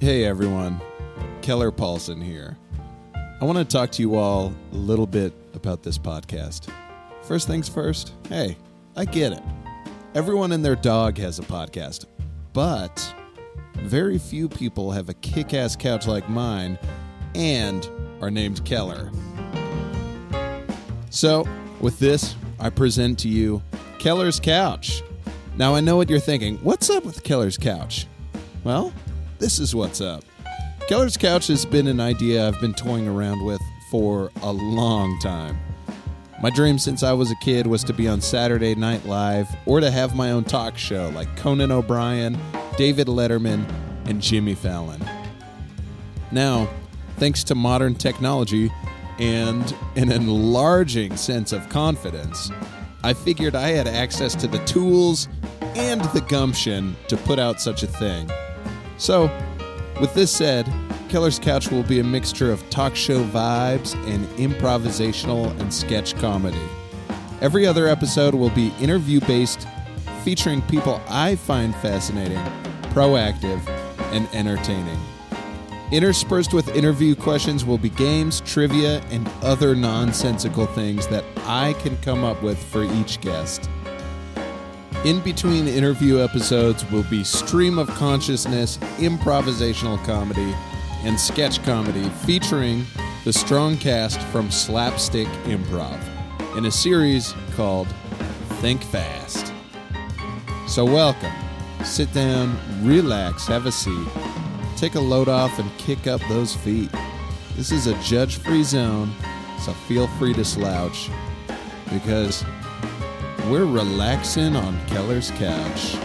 Hey everyone, Keller Paulson here. I want to talk to you all a little bit about this podcast. First things first, hey, I get it. Everyone and their dog has a podcast, but very few people have a kick ass couch like mine and are named Keller. So, with this, I present to you Keller's Couch. Now, I know what you're thinking. What's up with Keller's Couch? Well, this is what's up. Keller's Couch has been an idea I've been toying around with for a long time. My dream since I was a kid was to be on Saturday Night Live or to have my own talk show like Conan O'Brien, David Letterman, and Jimmy Fallon. Now, thanks to modern technology and an enlarging sense of confidence, I figured I had access to the tools and the gumption to put out such a thing. So, with this said, Keller's Couch will be a mixture of talk show vibes and improvisational and sketch comedy. Every other episode will be interview based, featuring people I find fascinating, proactive, and entertaining. Interspersed with interview questions will be games, trivia, and other nonsensical things that I can come up with for each guest. In between interview episodes will be stream of consciousness, improvisational comedy, and sketch comedy featuring the strong cast from Slapstick Improv in a series called Think Fast. So, welcome. Sit down, relax, have a seat, take a load off, and kick up those feet. This is a judge free zone, so feel free to slouch because we're relaxing on Keller's couch.